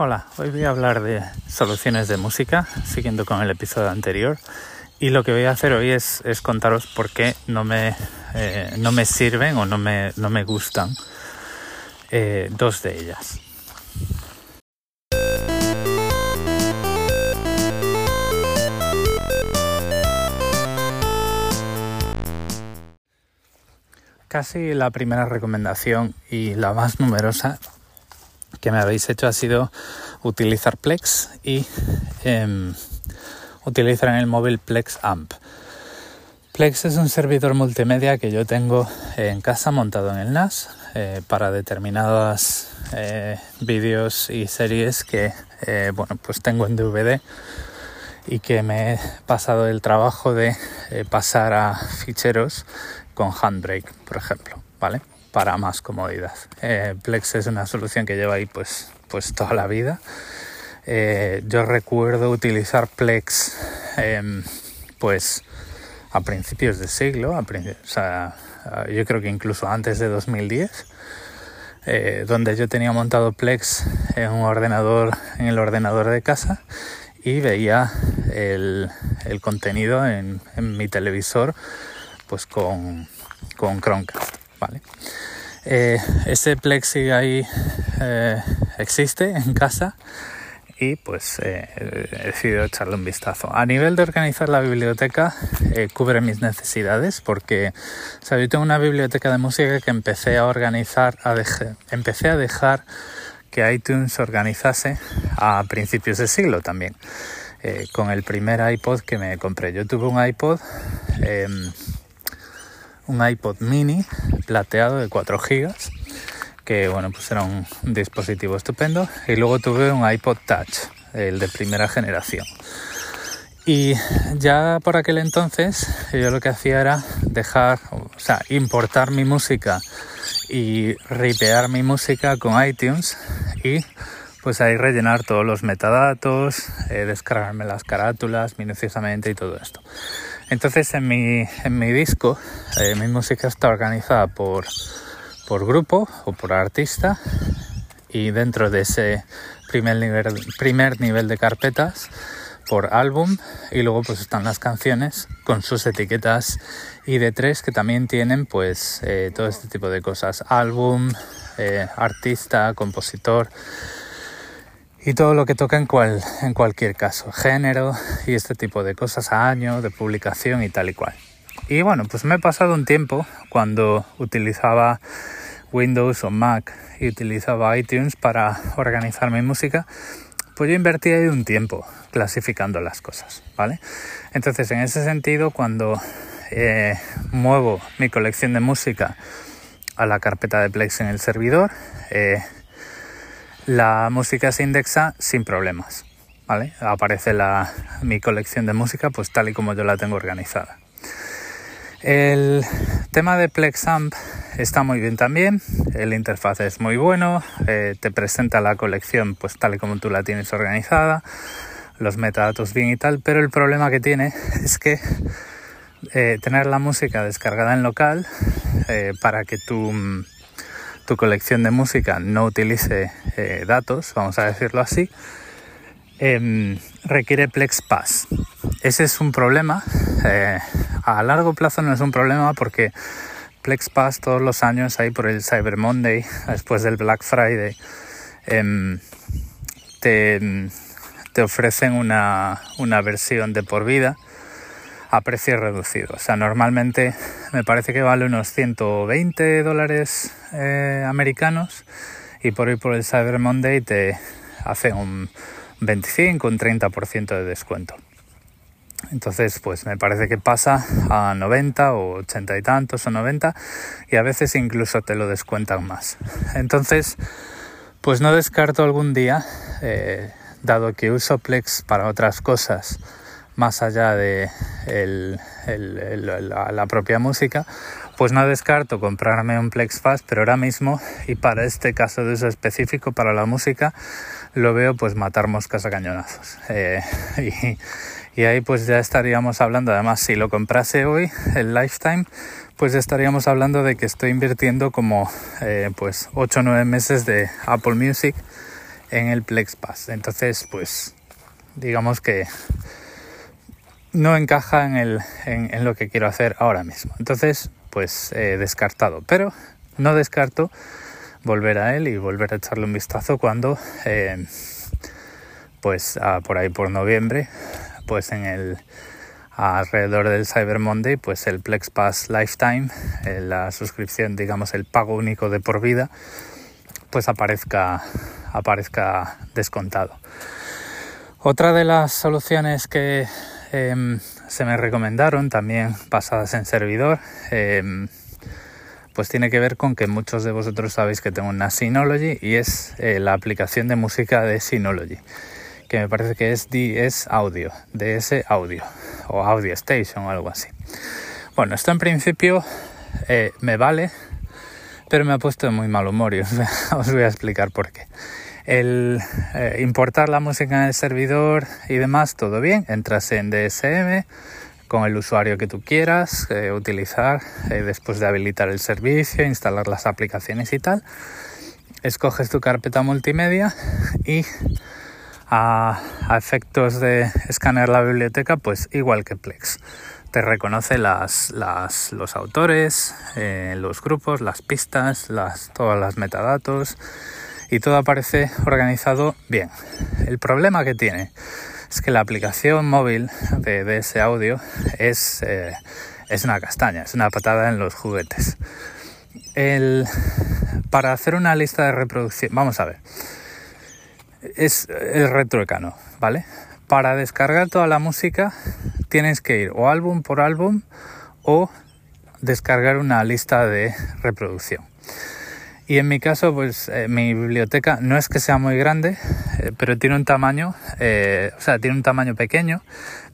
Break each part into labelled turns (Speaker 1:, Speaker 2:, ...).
Speaker 1: Hola, hoy voy a hablar de soluciones de música, siguiendo con el episodio anterior. Y lo que voy a hacer hoy es, contaros por qué no me, eh, no me sirven o no me, no me gustan eh, dos de ellas. Casi la primera recomendación y la más numerosa que me habéis hecho ha sido utilizar Plex y em, utilizar en el móvil Plex Amp. Plex es un servidor multimedia que yo tengo en casa montado en el NAS eh, para determinados eh, vídeos y series que eh, bueno pues tengo en DVD y que me he pasado el trabajo de pasar a ficheros con Handbrake, por ejemplo, ¿vale? Para más comodidad. Eh, Plex es una solución que lleva ahí pues, pues toda la vida. Eh, yo recuerdo utilizar Plex em, pues a principios de siglo, yo creo que incluso antes de 2010, eh, donde yo tenía montado Plex en un ordenador, en el ordenador de casa y veía el, el contenido en, en, mi televisor pues con, con Chromecast, ¿vale? Eh, ese plexi ahí eh, existe en casa y pues eh, he decidido echarle un vistazo. A nivel de organizar la biblioteca, cubre mis necesidades porque yo tengo una biblioteca de música que empecé a organizar, a empecé a dejar que iTunes organizase a principios de siglo también. con el primer iPod que me compré. Yo tuve un iPod em, un iPod mini plateado de 4 GB, que bueno, pues era un dispositivo estupendo. Y luego tuve un iPod Touch, el de primera generación. Y ya por aquel entonces yo lo que hacía era dejar, o sea, importar mi música y ripear mi música con iTunes y pues ahí rellenar todos los metadatos, eh, descargarme las carátulas minuciosamente y todo esto. Entonces en mi, en mi disco eh, mi música está organizada por, por grupo o por artista. Y dentro de ese primer nivel, primer nivel de carpetas por álbum. Y luego pues están las canciones con sus etiquetas y de tres que también tienen pues eh, todo este tipo de cosas. Álbum eh, artista compositor y todo lo que toca en, cual, en cualquier caso, género y este tipo de cosas, año de publicación y tal y cual. Y bueno, pues me he pasado un tiempo cuando utilizaba Windows o Mac y utilizaba iTunes para organizar mi música, pues yo invertí ahí un tiempo clasificando las cosas, ¿vale? Entonces, en ese sentido, cuando eh, muevo mi colección de música a la carpeta de Plex en el servidor, eh, la música se indexa sin problemas. ¿vale? Aparece la, mi colección de música pues tal y como yo la tengo organizada. El tema de PlexAmp está muy bien también, el interfaz es muy bueno, eh, te presenta la colección pues tal y como tú la tienes organizada, los metadatos bien y tal, pero el problema que tiene es que eh, tener la música descargada en local eh, para que tú tu colección de música no utilice eh, datos, vamos a decirlo así, em, requiere PlexPass. Ese es un problema. Eh, a largo plazo no es un problema porque PlexPass todos los años, ahí por el Cyber Monday, después del Black Friday, em, te, te, ofrecen una, una versión de por vida a precio reducido. O sea, normalmente me parece que vale unos 120 dólares eh, americanos y por ir por el Cyber Monday te hace un 25, un 30% de descuento. Entonces, pues me parece que pasa a 90 o 80 y tantos o 90 y a veces incluso te lo descuentan más. Entonces, pues no descarto algún día, eh, dado que uso Plex para otras cosas, más allá de la, propia música, pues no descarto comprarme un Plex Fast, pero ahora mismo y para este caso de uso específico, para la música, lo veo pues matar moscas a cañonazos. Eh, y, ahí pues ya estaríamos hablando, además si lo comprase hoy, el Lifetime, pues estaríamos hablando de que estoy invirtiendo como eh, pues 8 o 9 meses de Apple Music en el Plex Pass. Entonces, pues digamos que no encaja en, el, en, lo que quiero hacer ahora mismo. Entonces, pues eh, descartado. Pero no descarto volver a él y volver a echarle un vistazo cuando, eh, pues por ahí por noviembre, pues en el alrededor del Cyber Monday, pues el Plex Pass Lifetime, eh, la suscripción, digamos, el pago único de por vida, pues aparezca, aparezca descontado. Otra de las soluciones que em, se me recomendaron, también basadas en servidor, em, pues tiene que ver con que muchos de vosotros sabéis que tengo una Synology y es eh, la aplicación de música de Synology, que me parece que es DS Audio, DS Audio o Audio Station o algo así. Bueno, esto en principio eh, me vale, pero me ha puesto de muy mal humor y os, voy a explicar por qué. El eh, importar la música en el servidor y demás, todo bien, entras en DSM con el usuario que tú quieras eh, utilizar después de habilitar el servicio, instalar las aplicaciones y tal. Escoges tu carpeta multimedia y a, efectos de escanear la biblioteca, pues igual que Plex. Te reconoce las, los autores, eh, los grupos, las pistas, todas las metadatos y todo aparece organizado bien. El problema que tiene es que la aplicación móvil de, ese audio es, eh, es una castaña, es una patada en los juguetes. El, para hacer una lista de reproducción, vamos a ver, es el retroecano, ¿vale? Para descargar toda la música tienes que ir o álbum por álbum o descargar una lista de reproducción. Y en mi caso, pues eh, mi biblioteca no es que sea muy grande, eh, pero tiene un tamaño, eh, o sea, tiene un tamaño pequeño,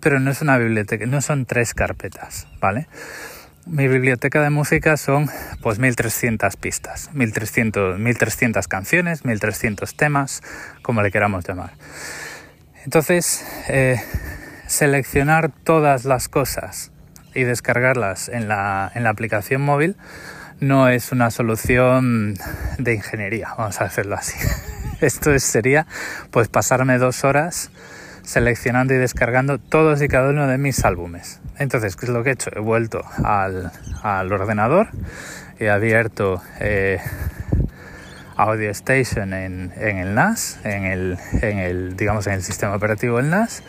Speaker 1: pero no es una biblioteca, no son tres carpetas, ¿vale? Mi biblioteca de música son pues 1300 pistas, 1300, 1300 canciones, 1300 temas, como le queramos llamar. Entonces, seleccionar todas las cosas y descargarlas en la, en la aplicación móvil no es una solución de ingeniería, vamos a hacerlo así. Esto sería pues pasarme dos horas seleccionando y descargando todos y cada uno de mis álbumes. Entonces, ¿qué es lo que he hecho? He vuelto al, ordenador, he abierto eh, Audio Station en, el NAS, en el, en el, digamos, en el sistema operativo del NAS.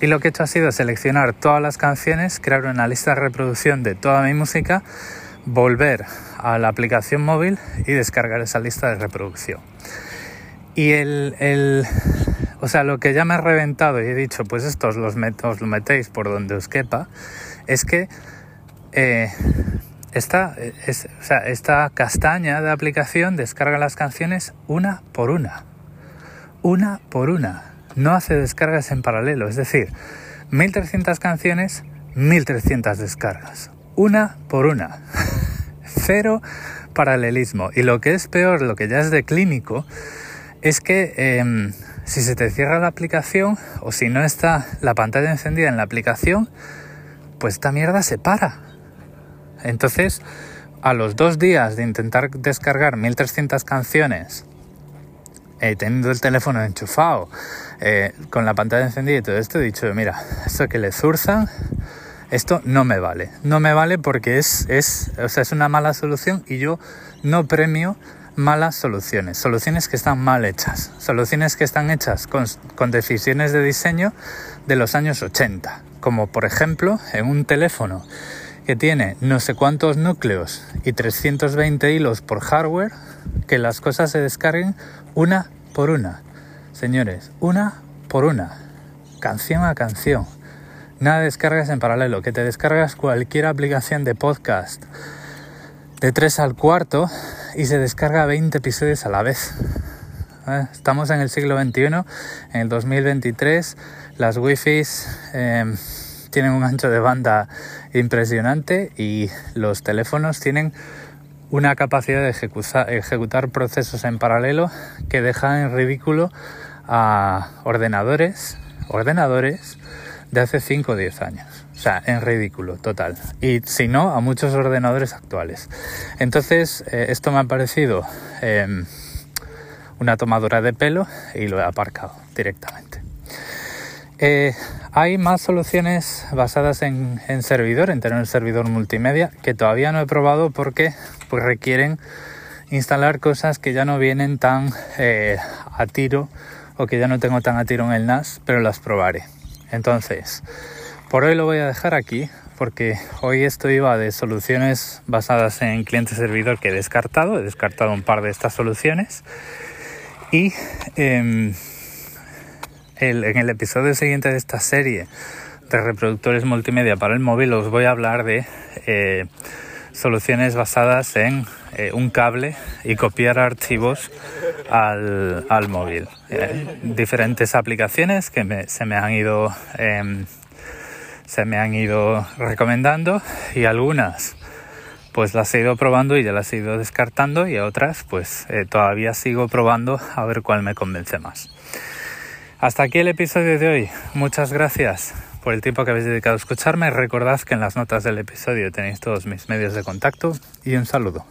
Speaker 1: Y lo que he hecho ha sido seleccionar todas las canciones, crear una lista de reproducción de toda mi música, volver a la aplicación móvil y descargar esa lista de reproducción. Y el, o sea, lo que ya me ha reventado y he dicho, pues esto os, los os lo metéis por donde os quepa, es que eh, esta, o sea, esta castaña de aplicación descarga las canciones una por una. Una por una. No hace descargas en paralelo. Es decir, 1300 canciones, 1300 descargas. Una por una. Cero paralelismo. Y lo que es peor, lo que ya es de clínico, es que em, si se te cierra la aplicación o si no está la pantalla encendida en la aplicación, pues esta mierda se para. Entonces, a los dos días de intentar descargar 1300 canciones, eh, teniendo el teléfono enchufado, eh, con la pantalla encendida y todo esto, he dicho, mira, esto que le zurzan, esto no me vale. No me vale porque es, es, o sea, es una mala solución y yo no premio malas soluciones, soluciones que están mal hechas, soluciones que están hechas con, decisiones de diseño de los años 80, como por ejemplo en un teléfono que tiene no sé cuántos núcleos y 320 hilos por hardware, que las cosas se descarguen una por una. Señores, una por una, canción a canción. Nada descargas en paralelo, que te descargas cualquier aplicación de podcast de 3 al cuarto y se descarga 20 episodios a la vez. ¿Eh? Estamos en el siglo XXI, en el 2023, las wifi eh, tienen un ancho de banda impresionante y los teléfonos tienen una capacidad de ejecutar, ejecutar procesos en paralelo que dejan en ridículo a ordenadores, ordenadores de hace 5 o 10 años. O sea, en ridículo, total. Y si no, a muchos ordenadores actuales. Entonces, eh, esto me ha parecido em, una tomadura de pelo y lo he aparcado directamente. Eh, hay más soluciones basadas en, servidor, en tener un servidor multimedia, que todavía no he probado porque pues, requieren instalar cosas que ya no vienen tan eh, a tiro o que ya no tengo tan a tiro en el NAS, pero las probaré. Entonces, por hoy lo voy a dejar aquí porque hoy esto iba de soluciones basadas en cliente-servidor que he descartado. He descartado un par de estas soluciones y em, en el episodio siguiente de esta serie de reproductores multimedia para el móvil os voy a hablar de eh, soluciones basadas en eh, un cable y copiar archivos al, móvil. Eh, diferentes aplicaciones que se me han ido em, se me han ido recomendando y algunas pues las he ido probando y ya las he ido descartando y otras pues todavía sigo probando a ver cuál me convence más. Hasta aquí el episodio de hoy. Muchas gracias por el tiempo que habéis dedicado a escucharme. Recordad que en las notas del episodio tenéis todos mis medios de contacto y un saludo.